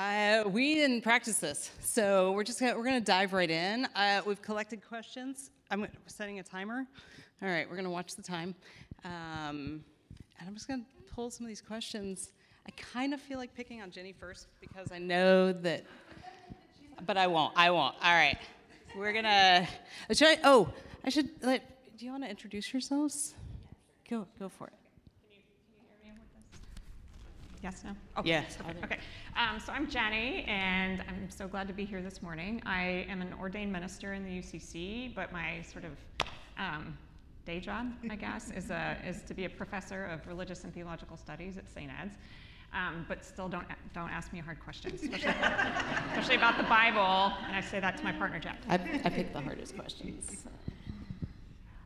Uh, we didn't practice this, so we're just gonna, we're gonna dive right in. Uh, we've collected questions. I'm setting a timer. All right, we're gonna watch the time, um, and I'm just gonna pull some of these questions. I kind of feel like picking on Jenny first because I know that, but I won't. I won't. All right, we're gonna. Should I, oh, I should let. Do you want to introduce yourselves? Go, go for it. Yes, no? Oh, Yeah. perfect. Okay. Um, so I'm Jenny, and I'm so glad to be here this morning. I am an ordained minister in the UCC, but my sort of um, day job, I guess, is, a, is to be a professor of religious and theological studies at St. Ed's. Um, but still, don't don't ask me hard questions, especially, especially about the Bible. And I say that to my partner Jeff. I, I picked the hardest questions.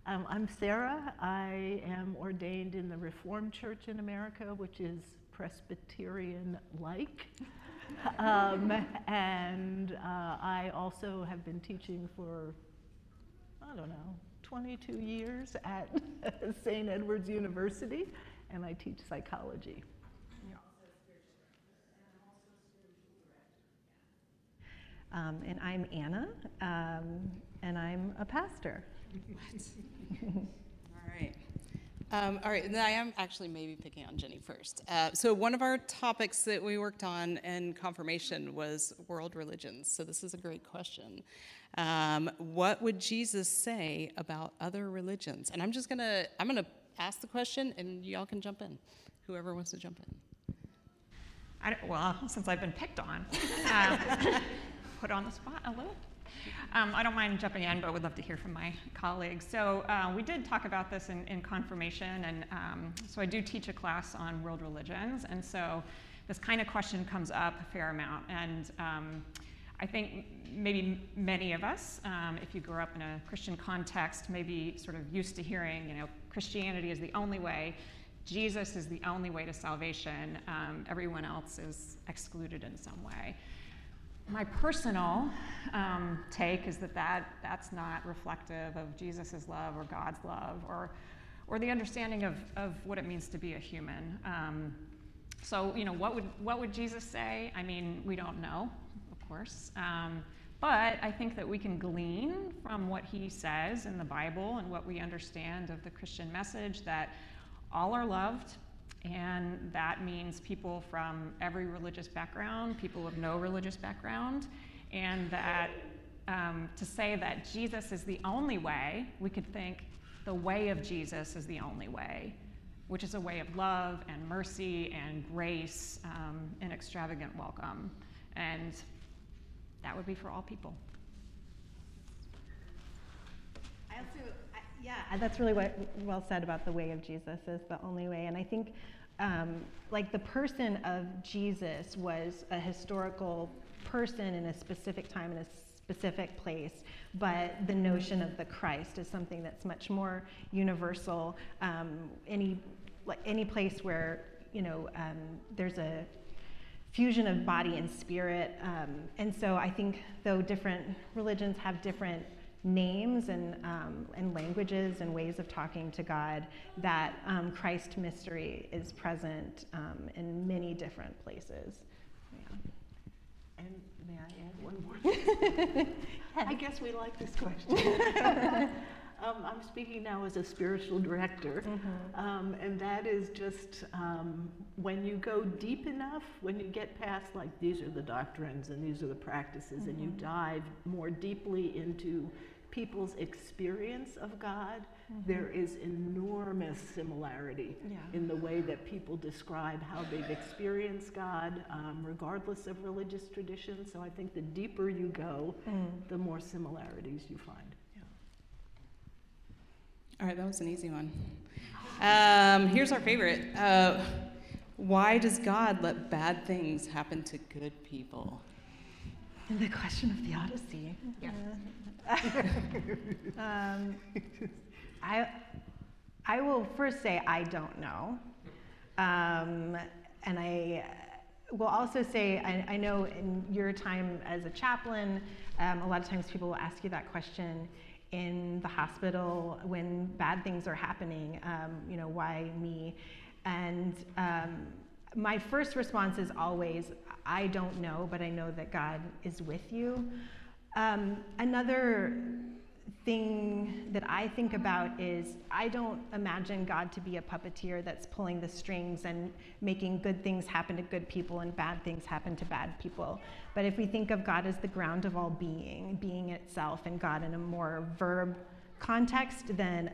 Um, I'm Sarah. I am ordained in the Reformed Church in America, which is Presbyterian like. um, and uh, I also have been teaching for, I don't know, 22 years at St. Edward's University, and I teach psychology. Um, and I'm Anna, um, and I'm a pastor. Um, all right, and I am actually maybe picking on Jenny first. Uh, so one of our topics that we worked on in confirmation was world religions. So this is a great question. Um, what would Jesus say about other religions? And I'm just gonna I'm gonna ask the question, and y'all can jump in. Whoever wants to jump in. Well, since I've been picked on, um, put on the spot a little. Um, I don't mind jumping in, but would love to hear from my colleagues. So uh, we did talk about this in, in confirmation, and um, so I do teach a class on world religions, and so this kind of question comes up a fair amount. And um, I think maybe many of us, um, if you grew up in a Christian context, maybe sort of used to hearing, you know, Christianity is the only way. Jesus is the only way to salvation. Um, everyone else is excluded in some way. My personal um, take is that, that that's not reflective of Jesus' love or God's love or, or the understanding of, of what it means to be a human. Um, so, you know, what would, what would Jesus say? I mean, we don't know, of course. Um, but I think that we can glean from what he says in the Bible and what we understand of the Christian message that all are loved, and that means people from every religious background, people of no religious background, and that um, to say that Jesus is the only way, we could think the way of Jesus is the only way, which is a way of love and mercy and grace um, and extravagant welcome. And that would be for all people. I also, yeah, that's really what, well said about the way of Jesus is the only way. And I think, um, like, the person of Jesus was a historical person in a specific time in a specific place, but the notion of the Christ is something that's much more universal. Um, any, like, any place where, you know, um, there's a fusion of body and spirit. Um, and so I think though different religions have different names and, um, and languages and ways of talking to God, that um, Christ mystery is present um, in many different places. Yeah. And may I add one more thing? I guess we like this question. um, I'm speaking now as a spiritual director, um, and that is just um, when you go deep enough, when you get past like these are the doctrines and these are the practices, and you dive more deeply into people's experience of God, there is enormous similarity Yeah. in the way that people describe how they've experienced God, um, regardless of religious tradition. So I think the deeper you go, the more similarities you find. All right, that was an easy one. Um, here's our favorite. Uh, why does God let bad things happen to good people? The question of theodicy. Yeah. um, I, I will first say I don't know. Um, and I will also say I, I know in your time as a chaplain, um, a lot of times people will ask you that question in the hospital when bad things are happening. Um, you know, why me? And um, my first response is always, I don't know, but I know that God is with you. Um, another thing that I think about is I don't imagine God to be a puppeteer that's pulling the strings and making good things happen to good people and bad things happen to bad people. But if we think of God as the ground of all being, being itself, and God in a more verb context than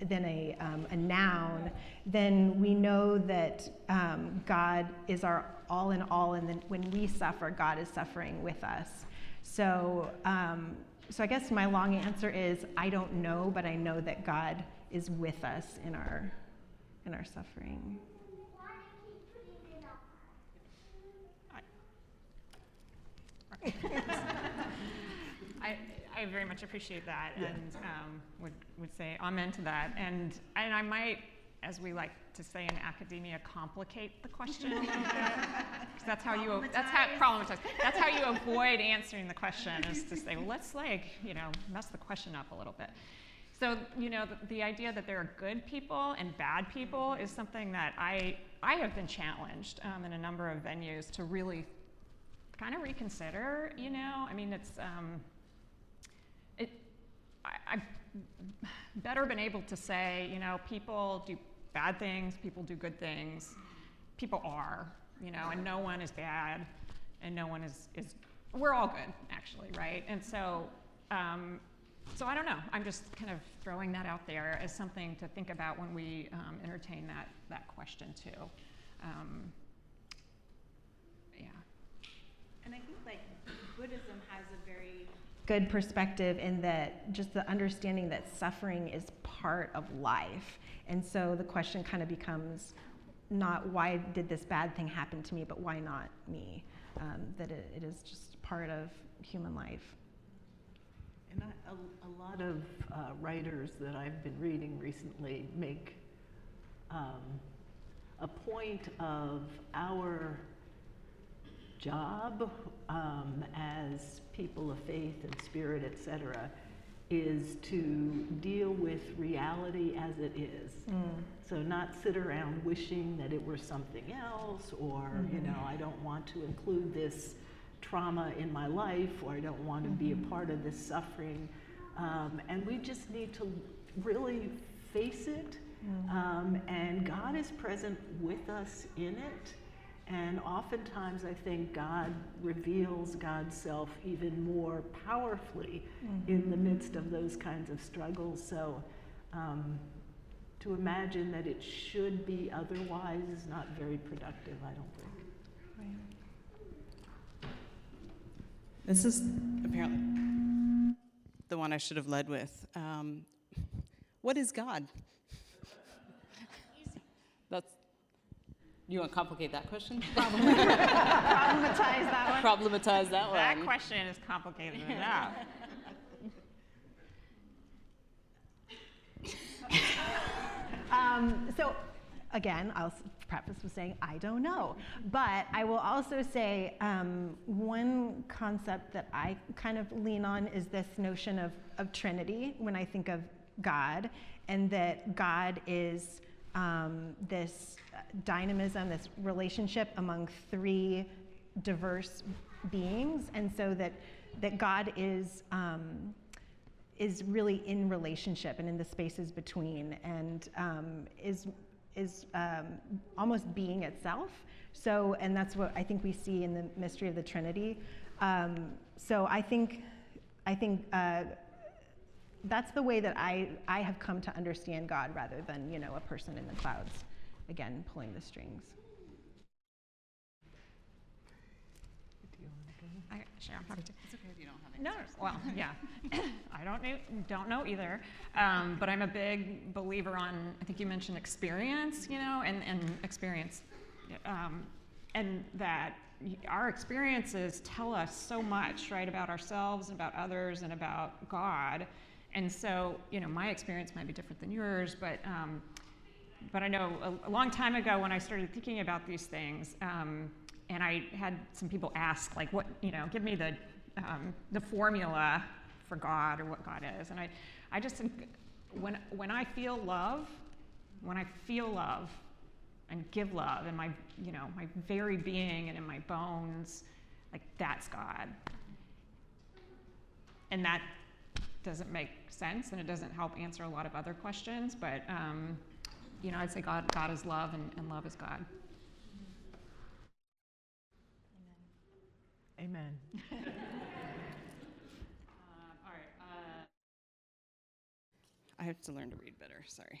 a, than a, um, a noun, then we know that um, God is our all in all, and then when we suffer, God is suffering with us. So, um, so I guess my long answer is I don't know, but I know that God is with us in our in our suffering. I, I very much appreciate that and um, would, would say amen to that. And, and I might, as we like to say in academia, complicate the question a little bit. 'Cause that's how you, that's how, problematize. That's how you avoid answering the question is to say, well, let's like, you know, mess the question up a little bit. So, you know, the, the idea that there are good people and bad people is something that I, I have been challenged um, in a number of venues to really kind of reconsider, you know? I mean, it's, um, it, I, I've better been able to say, you know, people do bad things, people do good things, people are, you know, and no one is bad, and no one is, is we're all good, actually, right? And so, um, so I don't know. I'm just kind of throwing that out there as something to think about when we um, entertain that, that question, too. Um, yeah. And I think like Buddhism has a very good perspective in that just the understanding that suffering is part of life. And so the question kind of becomes not why did this bad thing happen to me, but why not me? Um, that it, it is just part of human life. And I, a, a lot of uh, writers that I've been reading recently make um, a point of our job um, as people of faith and spirit, et cetera, is to deal with reality as it is. Mm. So not sit around wishing that it were something else, or you know, I don't want to include this trauma in my life, or I don't want to be a part of this suffering. Um, and we just need to really face it. Um, and God is present with us in it. And oftentimes, I think God reveals God's self even more powerfully in the midst of those kinds of struggles. So, um, to imagine that it should be otherwise is not very productive, I don't think. This is apparently the one I should have led with. Um, what is God? That's. You want to complicate that question? Problematize that one. Problematize that one. That question is complicated enough. Um, so, again, I'll preface with saying I don't know. But I will also say um, one concept that I kind of lean on is this notion of, of Trinity when I think of God, and that God is um, this dynamism, this relationship among three diverse beings, and so that, that God is. Um, is really in relationship and in the spaces between and um, is is um, almost being itself so and that's what i think we see in the mystery of the trinity um, so i think i think uh, that's the way that I, I have come to understand god rather than you know a person in the clouds again pulling the strings Do you wanna go? I, sure, I'm happy to. It's okay if you don't have any. No, well, yeah, I don't know, don't know either, um, but I'm a big believer on. I think you mentioned experience, you know, and and experience, um, and that our experiences tell us so much, right, about ourselves and about others and about God, and so you know, my experience might be different than yours, but. Um, but I know a, a long time ago when I started thinking about these things, um, and I had some people ask, like, what, you know, give me the, um, the formula for God or what God is. And I, I just think when, when I feel love, when I feel love, and give love in my, you know, my very being and in my bones, like that's God. And that doesn't make sense and it doesn't help answer a lot of other questions, but um, you know, I'd say God, God is love and, and love is God. Amen. Amen. all right. Uh, I have to learn to read better. Sorry.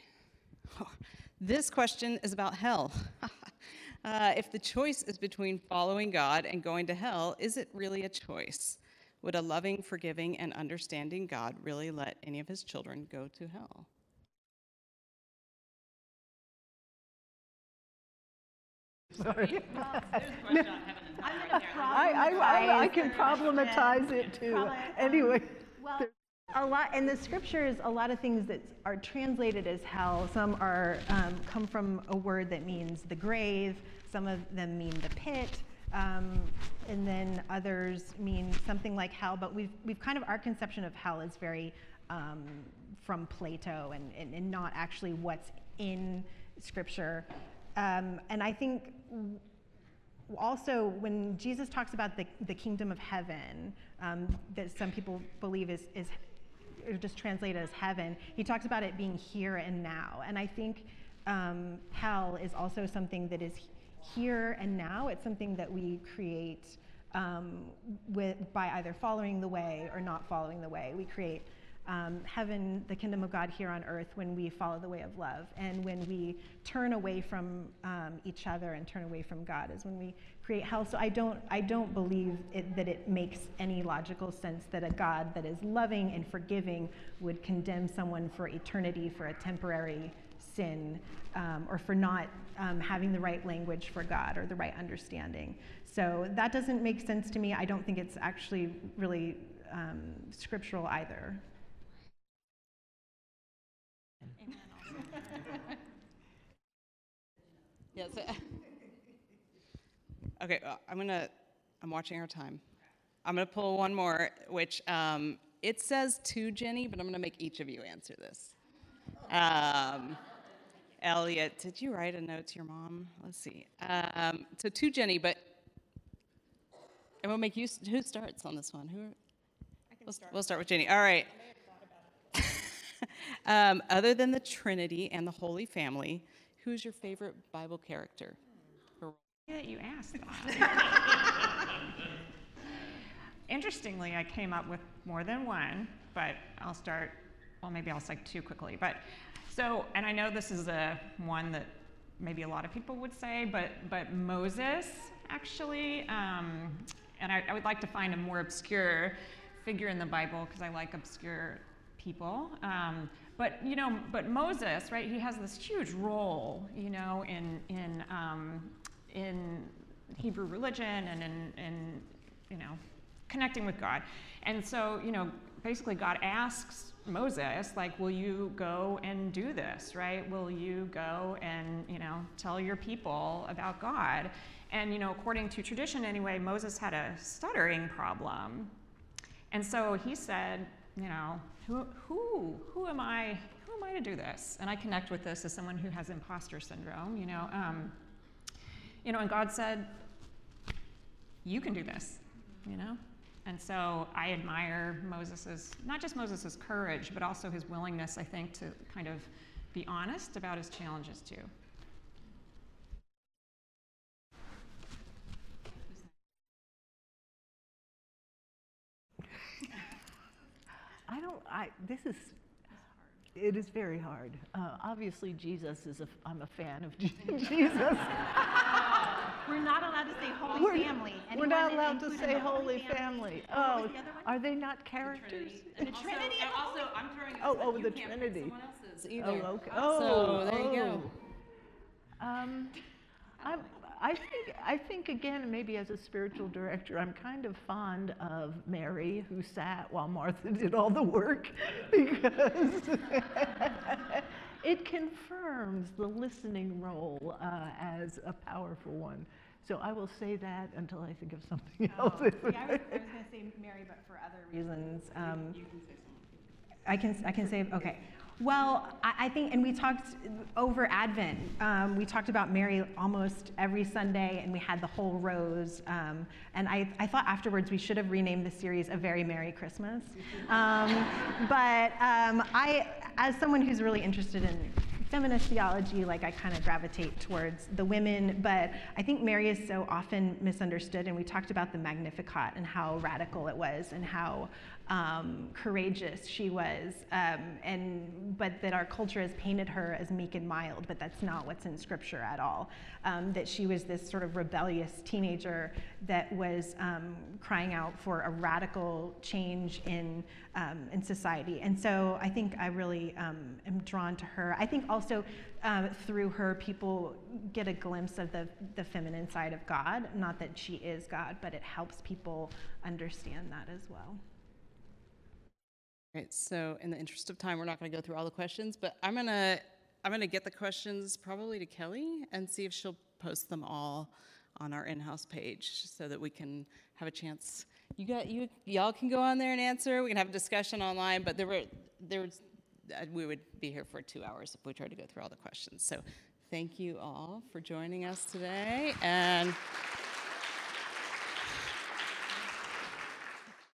This question is about hell. uh, if the choice is between following God and going to hell, is it really a choice? Would a loving, forgiving, and understanding God really let any of his children go to hell? Sorry. No. I, I, I, I can problematize it too. Anyway. Well, a lot in the scriptures, a lot of things that are translated as hell. Some are um, come from a word that means the grave. Some of them mean the pit, um, and then others mean something like hell. But we've we've kind of our conception of hell is very um, from Plato and, and, and not actually what's in scripture. Um, and I think also when jesus talks about the, the kingdom of heaven um, that some people believe is, is just translated as heaven he talks about it being here and now and i think um, hell is also something that is here and now it's something that we create um, with, by either following the way or not following the way we create um, heaven, the kingdom of God here on earth when we follow the way of love. And when we turn away from um, each other and turn away from God is when we create hell. So I don't, I don't believe it, that it makes any logical sense that a God that is loving and forgiving would condemn someone for eternity for a temporary sin um, or for not um, having the right language for God or the right understanding. So that doesn't make sense to me. I don't think it's actually really um, scriptural either. Yes. okay, I'm gonna. I'm watching our time. I'm gonna pull one more, which um, it says to Jenny, but I'm gonna make each of you answer this. Um, Elliot, did you write a note to your mom? Let's see. Um, so to Jenny, but and we'll make you. Who starts on this one? Who? We'll, we'll start with Jenny. All right. um, other than the Trinity and the Holy Family, who's your favorite Bible character? Or- Yeah, you asked. Interestingly, I came up with more than one, but I'll start, well, maybe I'll say two quickly. But so, and I know this is a one that maybe a lot of people would say, but, but Moses, actually, um, and I, I would like to find a more obscure figure in the Bible because I like obscure people. Um, but you know, but Moses, right? He has this huge role, you know, in in um, in Hebrew religion and in, in you know connecting with God. And so you know, basically, God asks Moses, like, "Will you go and do this? Right? Will you go and you know tell your people about God?" And you know, according to tradition, anyway, Moses had a stuttering problem. And so he said, you know, who, who, who am I, who am I to do this? And I connect with this as someone who has imposter syndrome, you know. Um, you know, and God said, you can do this, you know. And so I admire Moses's, not just Moses's courage, but also his willingness, I think, to kind of be honest about his challenges too. I don't, I, this is, it is very hard. Uh, obviously, Jesus is a, I'm a fan of Jesus. We're not allowed to say Holy We're- Family. We're Anyone not that allowed to included say the Holy Family. What Oh, was the other one? are they not characters? And The also- Trinity and also, I'm throwing. Oh, oh, the Trinity. Someone else's Oh, either. okay. So Oh, there you go. oh. Um, I'm, I think, I think again, maybe as a spiritual director, I'm kind of fond of Mary, who sat while Martha did all the work, because it confirms the listening role uh, as a powerful one. So I will say that until I think of something else. Oh, yeah, I was, I was going to say Mary, but for other reasons. Um, I can, I can say, okay. Well, I, I think, and we talked over Advent. Um, we talked about Mary almost every Sunday, and we had the whole rose. Um, and I, I thought afterwards we should have renamed the series "A Very Merry Christmas." Um, but um, I, as someone who's really interested in feminist theology, like I kind of gravitate towards the women, but I think Mary is so often misunderstood, and we talked about the Magnificat and how radical it was and how um, courageous she was, um, and but that our culture has painted her as meek and mild, but that's not what's in Scripture at all. Um, that she was this sort of rebellious teenager that was um, crying out for a radical change in um, in society, and so I think I really um, am drawn to her. I think also um, through her, people get a glimpse of the the feminine side of God. Not that she is God, but it helps people understand that as well. Right, so in the interest of time, we're not going to go through all the questions, but I'm going to I'm going to get the questions probably to Kelly and see if she'll post them all on our in-house page so that we can have a chance. You got you y'all can go on there and answer. We can have a discussion online, but there were there was uh, we would be here for 2 hours if we tried to go through all the questions. So thank you all for joining us today and